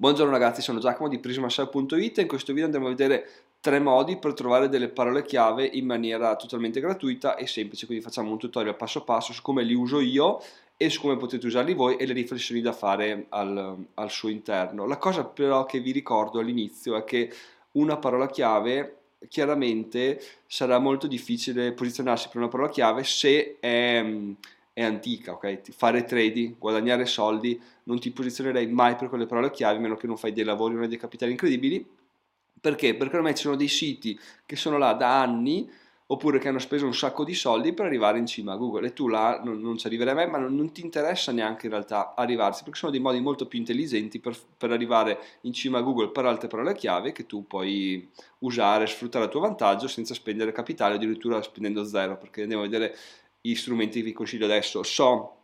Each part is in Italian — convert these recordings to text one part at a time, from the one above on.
Buongiorno ragazzi, sono Giacomo di prismashow.it e in questo video andremo a vedere tre modi per trovare delle parole chiave in maniera totalmente gratuita e semplice, quindi facciamo un tutorial passo passo su come li uso io e su come potete usarli voi e le riflessioni da fare al, al suo interno. La cosa però che vi ricordo all'inizio è che una parola chiave chiaramente sarà molto difficile posizionarsi per una parola chiave se è è antica, ok? Fare trading, guadagnare soldi, non ti posizionerei mai per quelle parole chiave, a meno che non fai dei lavori o dei capitali incredibili. Perché? Perché ormai ci sono dei siti che sono là da anni oppure che hanno speso un sacco di soldi per arrivare in cima a Google e tu là non, non ci arriverai mai, ma non, non, ti interessa neanche in realtà arrivarsi, perché sono dei modi molto più intelligenti per, per, arrivare in cima a Google per altre parole chiave che tu puoi usare, sfruttare a tuo vantaggio senza spendere capitale, addirittura spendendo zero, perché andiamo a vedere gli strumenti che vi consiglio adesso. So,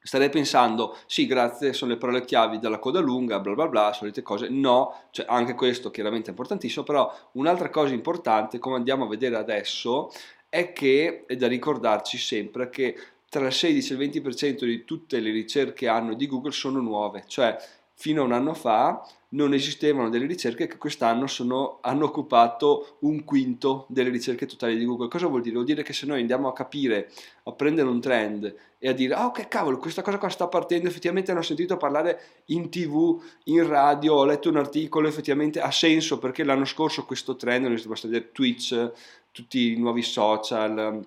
starei pensando, sì, grazie, sono le parole chiavi della coda lunga, bla bla bla, solite cose. No, cioè anche questo chiaramente è importantissimo, però un'altra cosa importante, come andiamo a vedere adesso, è che è da ricordarci sempre che tra il 16 e il 20% di tutte le ricerche anno di Google sono nuove, cioè fino a un anno fa non esistevano delle ricerche che quest'anno sono, hanno occupato un quinto delle ricerche totali di Google. Cosa vuol dire? Vuol dire che se noi andiamo a capire, a prendere un trend e a dire, ah ok cavolo, questa cosa qua sta partendo, effettivamente hanno sentito parlare in tv, in radio, ho letto un articolo, effettivamente ha senso perché l'anno scorso questo trend, basta vedere Twitch, tutti i nuovi social,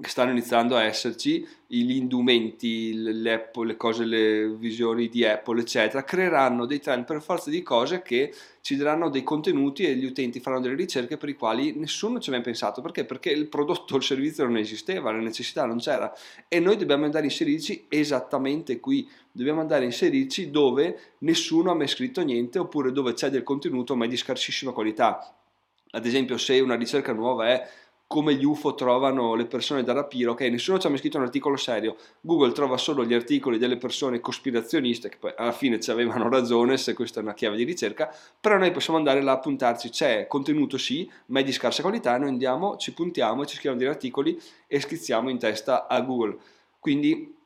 stanno iniziando a esserci, gli indumenti, le cose, le visioni di Apple, eccetera, creeranno dei trend per forza di cose che ci daranno dei contenuti e gli utenti faranno delle ricerche per i quali nessuno ci aveva pensato. Perché? Perché il prodotto o il servizio non esisteva, la necessità non c'era. E noi dobbiamo andare a inserirci esattamente qui. Dobbiamo andare a inserirci dove nessuno ha mai scritto niente oppure dove c'è del contenuto ma è di scarsissima qualità. Ad esempio, se una ricerca nuova è come gli UFO trovano le persone da rapire, ok, nessuno ci ha mai scritto un articolo serio, Google trova solo gli articoli delle persone cospirazioniste, che poi alla fine ci avevano ragione se questa è una chiave di ricerca, però noi possiamo andare là a puntarci, c'è contenuto sì, ma è di scarsa qualità, noi andiamo, ci puntiamo, ci scriviamo degli articoli e schizziamo in testa a Google. Quindi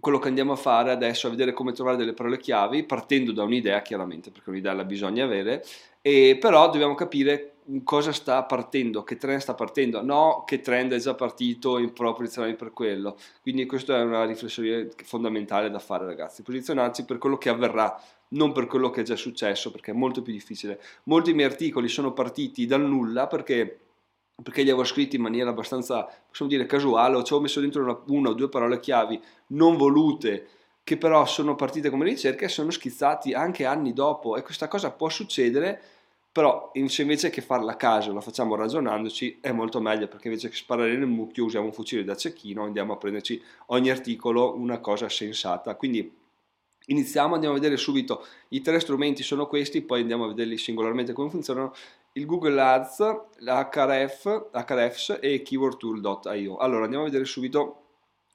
quello che andiamo a fare adesso è vedere come trovare delle parole chiavi, partendo da un'idea chiaramente, perché un'idea la bisogna avere, e però dobbiamo capire cosa sta partendo, che trend sta partendo, no che trend è già partito in pro posizionarmi per quello. Quindi questa è una riflessione fondamentale da fare ragazzi, posizionarci per quello che avverrà, non per quello che è già successo, perché è molto più difficile. Molti miei articoli sono partiti dal nulla perché perché li avevo scritti in maniera abbastanza, possiamo dire, casuale, ci ho messo dentro una, una o due parole chiavi non volute, che però sono partite come ricerche e sono schizzati anche anni dopo e questa cosa può succedere però invece che farla a caso, la facciamo ragionandoci, è molto meglio perché invece che sparare nel mucchio usiamo un fucile da cecchino, andiamo a prenderci ogni articolo una cosa sensata. Quindi iniziamo, andiamo a vedere subito i tre strumenti sono questi, poi andiamo a vederli singolarmente come funzionano, il Google Ads, l'HRF, HRFs e keywordtool.io. Allora andiamo a vedere subito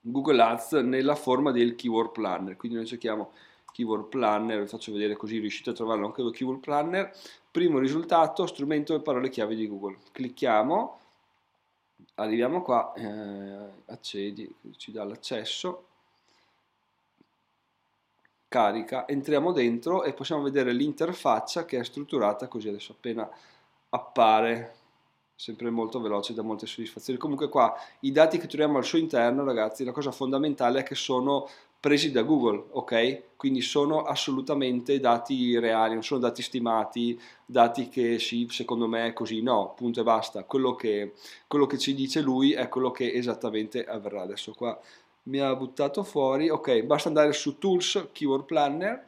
Google Ads nella forma del keyword planner, quindi noi cerchiamo keyword planner, vi faccio vedere così riuscite a trovarlo anche con keyword planner, Primo risultato, strumento e parole chiave di Google. Clicchiamo, arriviamo qua, eh, accedi, ci dà l'accesso, carica, entriamo dentro e possiamo vedere l'interfaccia che è strutturata così adesso appena appare. Sempre molto veloce da molte soddisfazioni. Comunque qua i dati che troviamo al suo interno ragazzi la cosa fondamentale è che sono presi da Google, ok? Quindi sono assolutamente dati reali, non sono dati stimati, dati che sì, secondo me è così, no, punto e basta. Quello che, quello che ci dice lui è quello che esattamente avverrà. Adesso qua mi ha buttato fuori, ok, basta andare su Tools, Keyword Planner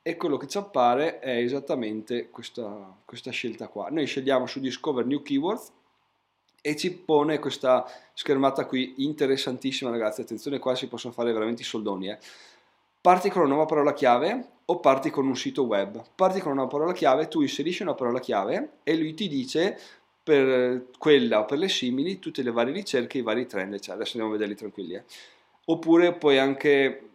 e quello che ci appare è esattamente questa, questa scelta qua. Noi scegliamo su Discover New Keywords e ci pone questa schermata qui interessantissima ragazzi, attenzione qua si possono fare veramente i soldoni eh. parti con una nuova parola chiave o parti con un sito web parti con una parola chiave, tu inserisci una parola chiave e lui ti dice per quella o per le simili tutte le varie ricerche, i vari trend eccetera, adesso andiamo a vederli tranquilli eh. oppure puoi anche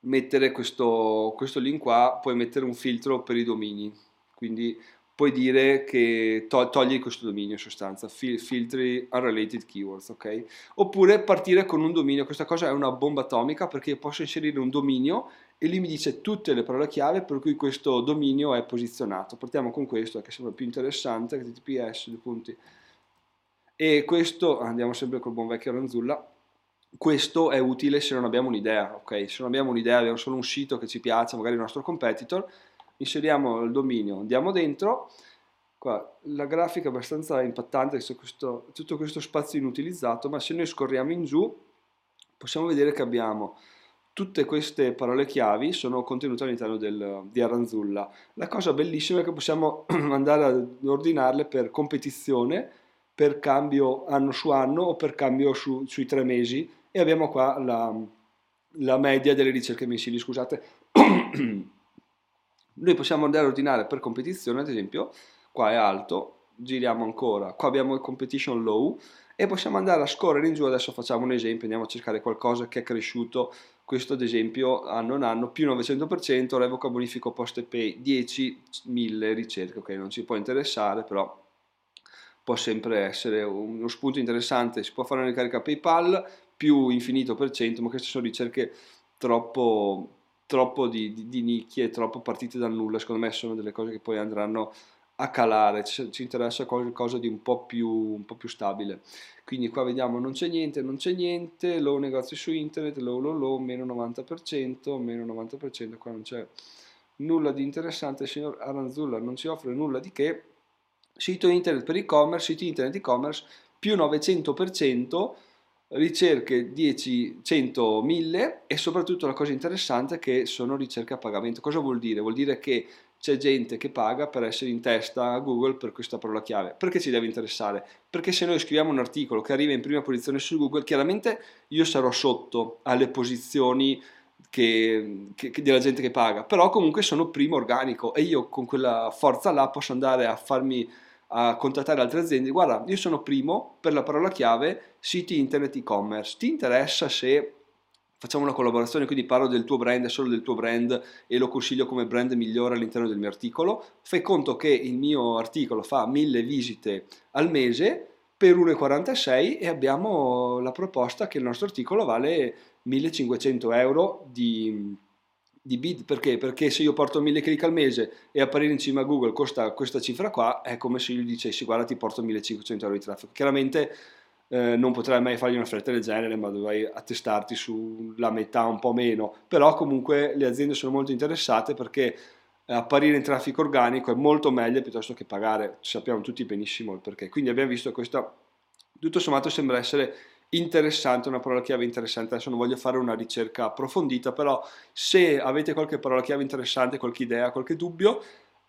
mettere questo, questo link qua, puoi mettere un filtro per i domini quindi puoi dire che to- togli questo dominio in sostanza, fil- filtri unrelated keywords, ok? Oppure partire con un dominio, questa cosa è una bomba atomica perché posso inserire un dominio e lui mi dice tutte le parole chiave per cui questo dominio è posizionato. Partiamo con questo che sembra più interessante, HTTPS, due punti. E questo, andiamo sempre col buon vecchio Ranzulla, questo è utile se non abbiamo un'idea, ok? Se non abbiamo un'idea, abbiamo solo un sito che ci piace, magari il nostro competitor, inseriamo il dominio, andiamo dentro, qua la grafica è abbastanza impattante questo, tutto questo spazio inutilizzato, ma se noi scorriamo in giù possiamo vedere che abbiamo tutte queste parole chiavi sono contenute all'interno del, di Aranzulla. La cosa bellissima è che possiamo andare ad ordinarle per competizione, per cambio anno su anno o per cambio su, sui tre mesi e abbiamo qua la, la media delle ricerche mensili, scusate. Noi possiamo andare a ordinare per competizione, ad esempio, qua è alto, giriamo ancora, qua abbiamo il competition low e possiamo andare a scorrere in giù, adesso facciamo un esempio, andiamo a cercare qualcosa che è cresciuto, questo ad esempio anno in anno più 900%, revoca bonifico post pay 10.000 ricerche, ok? Non ci può interessare però può sempre essere uno spunto interessante, si può fare una ricarica PayPal, più infinito per cento, ma queste sono ricerche troppo, troppo di, di, di nicchie, troppo partite dal nulla, secondo me sono delle cose che poi andranno a calare, ci, ci interessa qualcosa di un po, più, un po' più stabile. Quindi qua vediamo non c'è niente, non c'è niente, low negozi su internet, low low low, meno 90%, meno 90%, qua non c'è nulla di interessante, il signor Aranzulla non ci offre nulla di che, sito internet per e-commerce, sito internet e-commerce più 900%, ricerche 10, 100, 1000 e soprattutto la cosa interessante è che sono ricerche a pagamento. Cosa vuol dire? Vuol dire che c'è gente che paga per essere in testa a Google per questa parola chiave. Perché ci deve interessare? Perché se noi scriviamo un articolo che arriva in prima posizione su Google, chiaramente io sarò sotto alle posizioni che, che, che della gente che paga, però comunque sono primo organico e io con quella forza là posso andare a farmi a contattare altre aziende, guarda, io sono primo per la parola chiave siti internet e-commerce, ti interessa se facciamo una collaborazione, quindi parlo del tuo brand, solo del tuo brand e lo consiglio come brand migliore all'interno del mio articolo, fai conto che il mio articolo fa 1000 visite al mese per 1,46 e abbiamo la proposta che il nostro articolo vale 1500 euro di di bid perché? Perché se io porto 1000 click al mese e apparire in cima a Google costa questa cifra qua, è come se gli dicessi guarda ti porto 1500 euro di traffico. Chiaramente eh, non potrai mai fargli un'offerta del genere, ma dovrai attestarti sulla metà, un po' meno. Però comunque le aziende sono molto interessate perché apparire in traffico organico è molto meglio piuttosto che pagare, sappiamo tutti benissimo il perché. Quindi abbiamo visto questa, tutto sommato sembra essere interessante, una parola chiave interessante. Adesso non voglio fare una ricerca approfondita, però se avete qualche parola chiave interessante, qualche idea, qualche dubbio,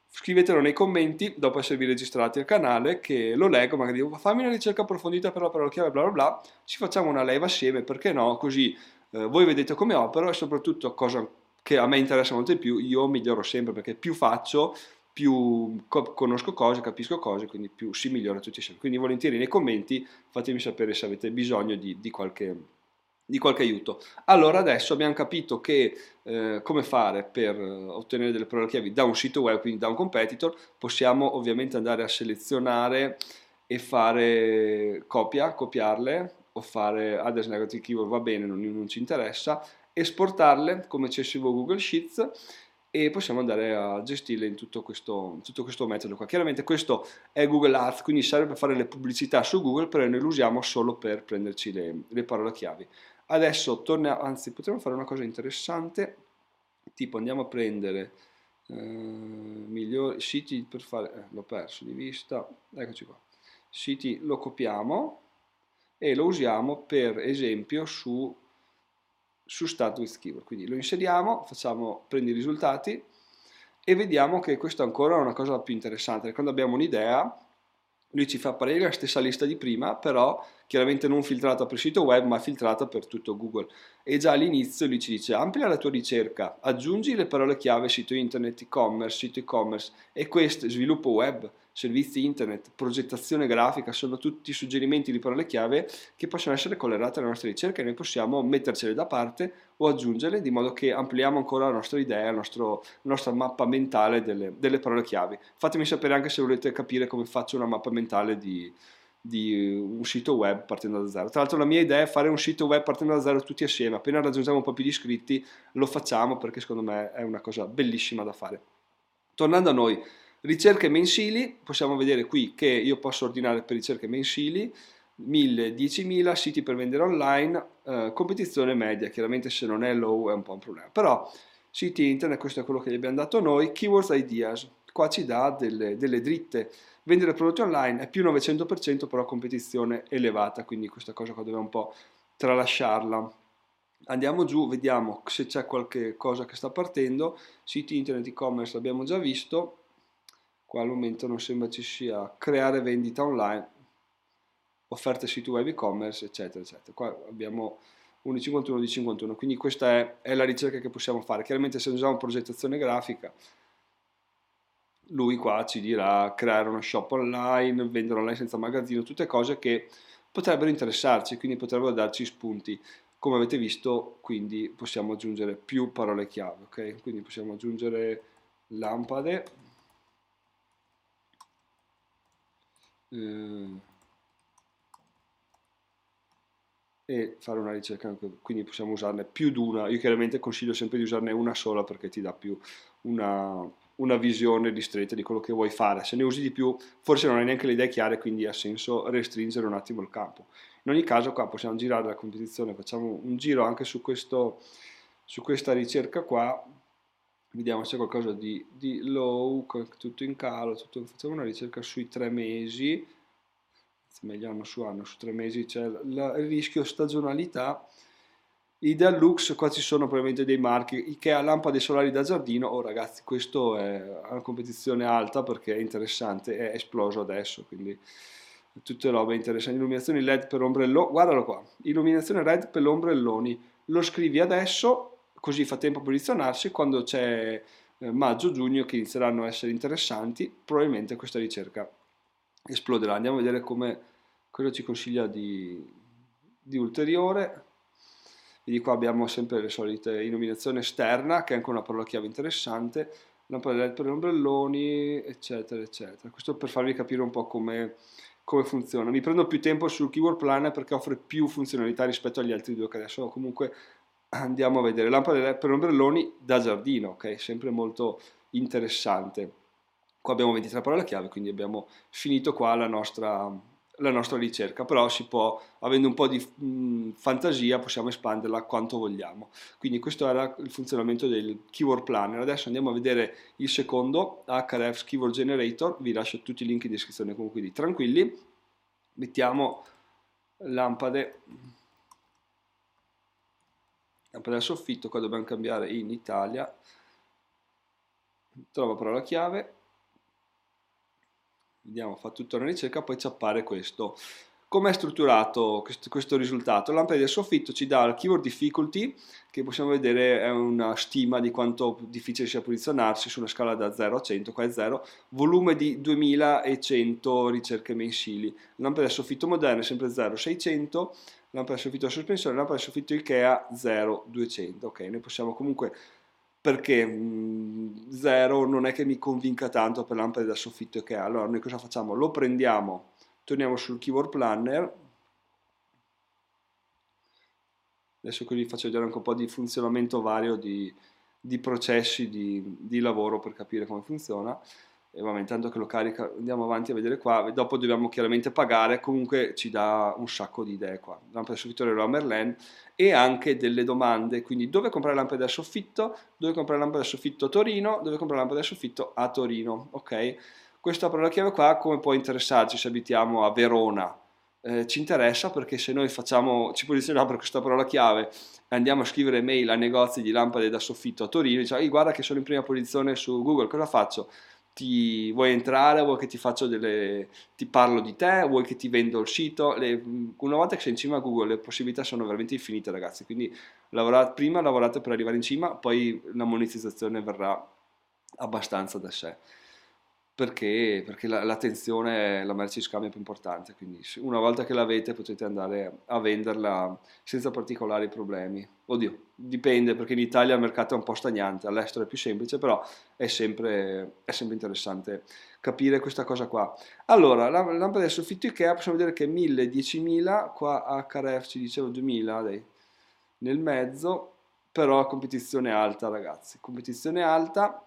scrivetelo nei commenti dopo esservi registrati al canale che lo leggo, magari dico fammi una ricerca approfondita per la parola chiave, bla bla bla, ci facciamo una live assieme, perché no? Così eh, voi vedete come opero e soprattutto cosa che a me interessa molto di più, io miglioro sempre perché più faccio, più co- conosco cose, capisco cose, quindi più si migliora tutti insieme. Quindi volentieri nei commenti fatemi sapere se avete bisogno di, di, qualche, di qualche, aiuto. Allora adesso abbiamo capito che eh, come fare per ottenere delle parole chiavi da un sito web, quindi da un competitor, possiamo ovviamente andare a selezionare e fare copia, copiarle o fare address negative keyword va bene, non, non ci interessa, esportarle come CSV Google Sheets e possiamo andare a gestirle in tutto questo, tutto questo metodo qua. Chiaramente questo è Google Ads, quindi serve per fare le pubblicità su Google, però noi lo usiamo solo per prenderci le, le parole chiavi. Adesso torniamo, anzi potremmo fare una cosa interessante, tipo andiamo a prendere eh, migliori siti per fare, eh, l'ho perso di vista, eccoci qua, siti lo copiamo e lo usiamo per esempio su su Start with Keyword. Quindi lo inseriamo, facciamo, prendi i risultati e vediamo che questa ancora è una cosa più interessante. Quando abbiamo un'idea, lui ci fa apparire la stessa lista di prima, però chiaramente non filtrata per sito web, ma filtrata per tutto Google. E già all'inizio lui ci dice amplia la tua ricerca, aggiungi le parole chiave sito internet, e-commerce, sito e-commerce e questo sviluppo web servizi internet, progettazione grafica, sono tutti suggerimenti di parole chiave che possono essere collegate alle nostre ricerche e noi possiamo mettercele da parte o aggiungerle di modo che ampliamo ancora la nostra idea, il nostro, la nostra mappa mentale delle, delle parole chiave. Fatemi sapere anche se volete capire come faccio una mappa mentale di, di un sito web partendo da zero. Tra l'altro la mia idea è fare un sito web partendo da zero tutti assieme, appena raggiungiamo un po' più di iscritti lo facciamo perché secondo me è una cosa bellissima da fare. Tornando a noi, ricerche mensili, possiamo vedere qui che io posso ordinare per ricerche mensili 1000, 10.000 siti per vendere online, eh, competizione media, chiaramente se non è low è un po' un problema, però siti internet, questo è quello che gli abbiamo dato noi, keywords ideas, qua ci dà delle, delle dritte vendere prodotti online è più 900% però competizione elevata, quindi questa cosa qua dobbiamo un po' tralasciarla. Andiamo giù, vediamo se c'è qualche cosa che sta partendo, siti internet e-commerce l'abbiamo già visto, qua al momento non sembra ci sia creare vendita online, offerte siti web e-commerce eccetera eccetera, qua abbiamo 1,51 di 51, quindi questa è, è la ricerca che possiamo fare, chiaramente se usiamo progettazione grafica lui qua ci dirà creare uno shop online, vendere online senza magazzino, tutte cose che potrebbero interessarci, quindi potrebbero darci spunti. Come avete visto, quindi possiamo aggiungere più parole chiave, ok? Quindi possiamo aggiungere lampade. Eh, e fare una ricerca, quindi possiamo usarne più di una. Io chiaramente consiglio sempre di usarne una sola perché ti dà più una, una visione ristretta di quello che vuoi fare. Se ne usi di più, forse non hai neanche le idee chiare, quindi ha senso restringere un attimo il campo. In ogni caso, qua possiamo girare la competizione, facciamo un giro anche su, questo, su questa ricerca qua, vediamo se c'è qualcosa di, di low, tutto in calo, tutto, facciamo una ricerca sui tre mesi, meglio anno su anno, su tre mesi c'è il rischio stagionalità Ideal Lux, qua ci sono probabilmente dei marchi, Ikea lampade solari da giardino, oh ragazzi questo è una competizione alta perché è interessante, è esploso adesso, quindi tutte robe interessanti, illuminazioni LED per ombrelloni, guardalo qua, illuminazione LED per ombrelloni, lo scrivi adesso così fa tempo a posizionarsi, quando c'è eh, maggio-giugno che inizieranno a essere interessanti, probabilmente questa ricerca esploderà. Andiamo a vedere come, cosa ci consiglia di, di ulteriore. Quindi qua abbiamo sempre le solite illuminazione esterna, che è anche una parola chiave interessante, lampada LED per ombrelloni, eccetera, eccetera. Questo per farvi capire un po' come, come funziona. Mi prendo più tempo sul Keyword Planner perché offre più funzionalità rispetto agli altri due che adesso comunque andiamo a vedere. Lampada LED per ombrelloni da giardino, ok? Sempre molto interessante. Qua abbiamo 23 parole chiave, quindi abbiamo finito qua la nostra la nostra ricerca, però si può, avendo un po' di mh, mm, fantasia, possiamo espanderla quanto vogliamo. Quindi questo era il funzionamento del Keyword Planner. Adesso andiamo a vedere il secondo, HRF Keyword Generator, vi lascio tutti i link in descrizione comunque quindi tranquilli. Mettiamo lampade, lampade al soffitto, qua dobbiamo cambiare in Italia, trova parola chiave, vediamo, fa tutta una ricerca, poi ci appare questo. Come è strutturato questo, risultato? Lampade del soffitto ci dà il keyword difficulty, che possiamo vedere è una stima di quanto difficile sia posizionarsi su una scala da 0 a 100, qua è 0, volume di 2100 ricerche mensili. Lampade del soffitto moderno è sempre 0, 600, lampada del soffitto a sospensione, lampada del soffitto Ikea 0, 200. Ok, noi possiamo comunque perché 0 non è che mi convinca tanto per lampade da soffitto che ha. Allora noi cosa facciamo? Lo prendiamo, torniamo sul keyword planner, adesso qui vi faccio vedere anche un po' di funzionamento vario di, di processi di, di lavoro per capire come funziona e vabbè, intanto che lo carica andiamo avanti a vedere qua. Dopo dobbiamo chiaramente pagare comunque ci dà un sacco di idee qua. Lampada da soffitto Leroy Merlin e anche delle domande quindi dove comprare lampade da soffitto? Dove comprare lampade da soffitto a Torino? Dove comprare lampade da soffitto a Torino ok? Questa parola chiave qua come può interessarci se abitiamo a Verona? Eh, ci interessa perché se noi facciamo, ci posizioniamo per questa parola chiave e andiamo a scrivere mail a negozi di lampade da soffitto a Torino, diciamo, guarda che sono in prima posizione su Google, cosa faccio? Ti vuoi entrare, vuoi che ti faccio delle ti parlo di te, vuoi che ti vendo il sito, le, una volta che sei in cima a Google le possibilità sono veramente infinite ragazzi, quindi lavorate, prima lavorate per arrivare in cima, poi la monetizzazione verrà abbastanza da sé. Perché, perché la, l'attenzione è la merce di scambio più importante, quindi una volta che l'avete potete andare a venderla senza particolari problemi. Oddio, dipende perché in Italia il mercato è un po' stagnante, all'estero è più semplice, però è sempre, è sempre interessante capire questa cosa qua. Allora, la lampada del soffitto Ikea possiamo vedere che 1000, 10.000, qua HRF ci diceva 2000, dai, nel mezzo, però competizione alta ragazzi, competizione alta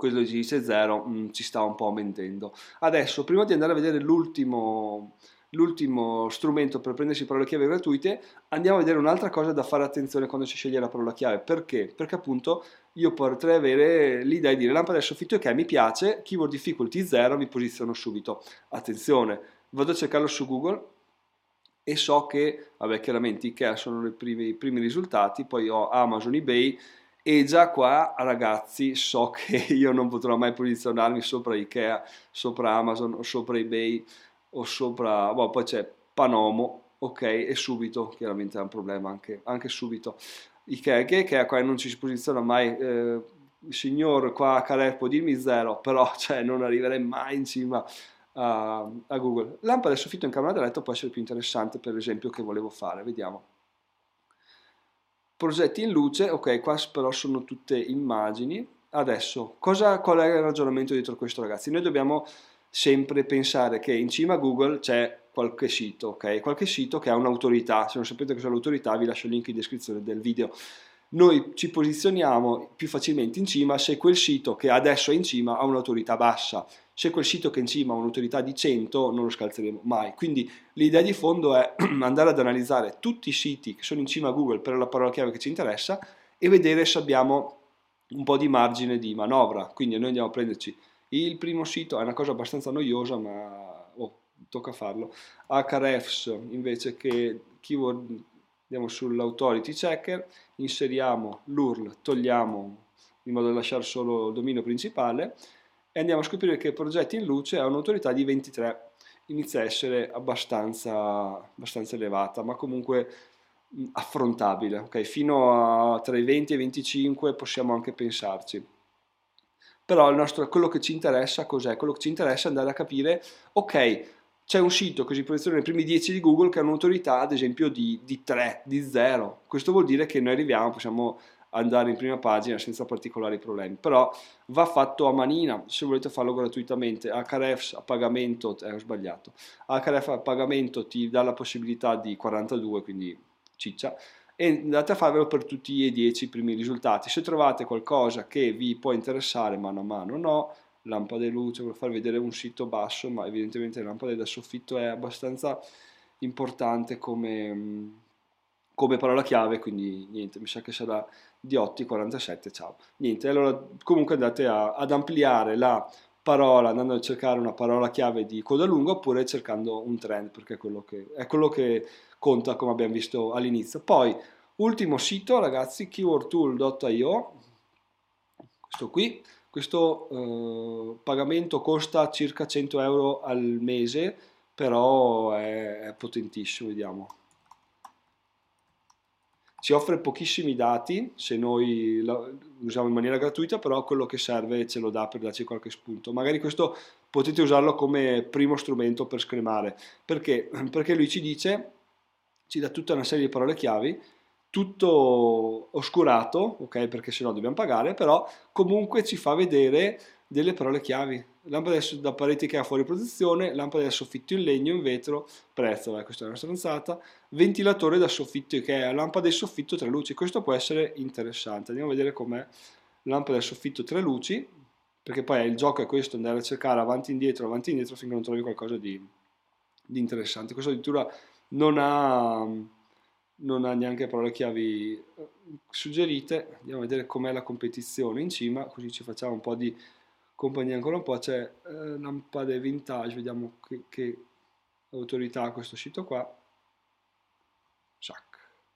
quello ci dice 0 mh, ci sta un po' mentendo. Adesso, prima di andare a vedere l'ultimo, l'ultimo strumento per prendersi parole chiave gratuite, andiamo a vedere un'altra cosa da fare attenzione quando si sceglie la parola chiave. Perché? Perché appunto io potrei avere l'idea di dire lampada del soffitto che mi piace, keyword difficulty 0, mi posiziono subito. Attenzione, vado a cercarlo su Google e so che, vabbè, chiaramente Ikea sono i primi, i primi risultati, poi ho Amazon, eBay, e già qua ragazzi so che io non potrò mai posizionarmi sopra Ikea, sopra Amazon o sopra eBay o sopra, boh, poi c'è Panomo, ok, e subito, chiaramente è un problema anche, anche subito. Ikea, che Ikea qua non ci si posiziona mai, eh, signor qua a Calais può dirmi zero, però cioè, non arriverei mai in cima a, a Google. Lampada del soffitto in camera da letto può essere più interessante per esempio che volevo fare, vediamo progetti in luce, ok, qua però sono tutte immagini. Adesso, cosa, qual è il ragionamento dietro questo ragazzi? Noi dobbiamo sempre pensare che in cima a Google c'è qualche sito, ok? Qualche sito che ha un'autorità, se non sapete cos'è l'autorità vi lascio il link in descrizione del video. Noi ci posizioniamo più facilmente in cima se quel sito che adesso è in cima ha un'autorità bassa, se quel sito che è in cima ha un'autorità di 100 non lo scalzeremo mai. Quindi l'idea di fondo è andare ad analizzare tutti i siti che sono in cima a Google per la parola chiave che ci interessa e vedere se abbiamo un po' di margine di manovra. Quindi noi andiamo a prenderci il primo sito, è una cosa abbastanza noiosa ma oh, tocca farlo. Hrefs invece che keyword andiamo sull'authority checker, inseriamo l'URL, togliamo in modo da lasciare solo il dominio principale e andiamo a scoprire che Progetti in Luce ha un'autorità di 23, inizia a essere abbastanza, abbastanza elevata, ma comunque affrontabile, ok? Fino a tra i 20 e i 25 possiamo anche pensarci. Però il nostro, quello che ci interessa cos'è? Quello che ci interessa è andare a capire, ok, c'è un sito che si posiziona nei primi 10 di Google che ha un'autorità ad esempio di, di 3, di 0. Questo vuol dire che noi arriviamo, possiamo andare in prima pagina senza particolari problemi. Però va fatto a manina se volete farlo gratuitamente. HRF a pagamento eh, ho sbagliato. HRF a pagamento ti dà la possibilità di 42 quindi ciccia e andate a farvelo per tutti e 10 i primi risultati. Se trovate qualcosa che vi può interessare mano a mano no lampade luce, voglio far vedere un sito basso, ma evidentemente la lampada da soffitto è abbastanza importante come, come parola chiave, quindi niente, mi sa che sarà Diotti47, ciao. Niente, allora comunque andate a, ad ampliare la parola andando a cercare una parola chiave di coda lunga oppure cercando un trend perché è quello che, è quello che conta come abbiamo visto all'inizio. Poi, ultimo sito ragazzi, keywordtool.io, questo qui, questo eh, pagamento costa circa 100 euro al mese, però è, è potentissimo, vediamo ci offre pochissimi dati se noi lo usiamo in maniera gratuita, però quello che serve ce lo dà per darci qualche spunto. Magari questo potete usarlo come primo strumento per scremare. Perché? Perché lui ci dice, ci dà tutta una serie di parole chiavi, tutto oscurato, ok? Perché se no dobbiamo pagare, però comunque ci fa vedere delle parole chiavi. Lampada da pareti che ha fuori posizione, lampada da soffitto in legno, in vetro, prezzo, eh, questa è una stronzata, ventilatore da soffitto che è lampada di soffitto tre luci, questo può essere interessante, andiamo a vedere com'è lampada da soffitto tre luci, perché poi il gioco è questo, andare a cercare avanti e indietro, avanti e indietro finché non trovi qualcosa di, di interessante, questo addirittura non ha, non ha neanche parole chiavi eh, suggerite, andiamo a vedere com'è la competizione in cima, così ci facciamo un po' di compagnia ancora un po', c'è eh, lampade vintage, vediamo che, che autorità ha questo sito qua.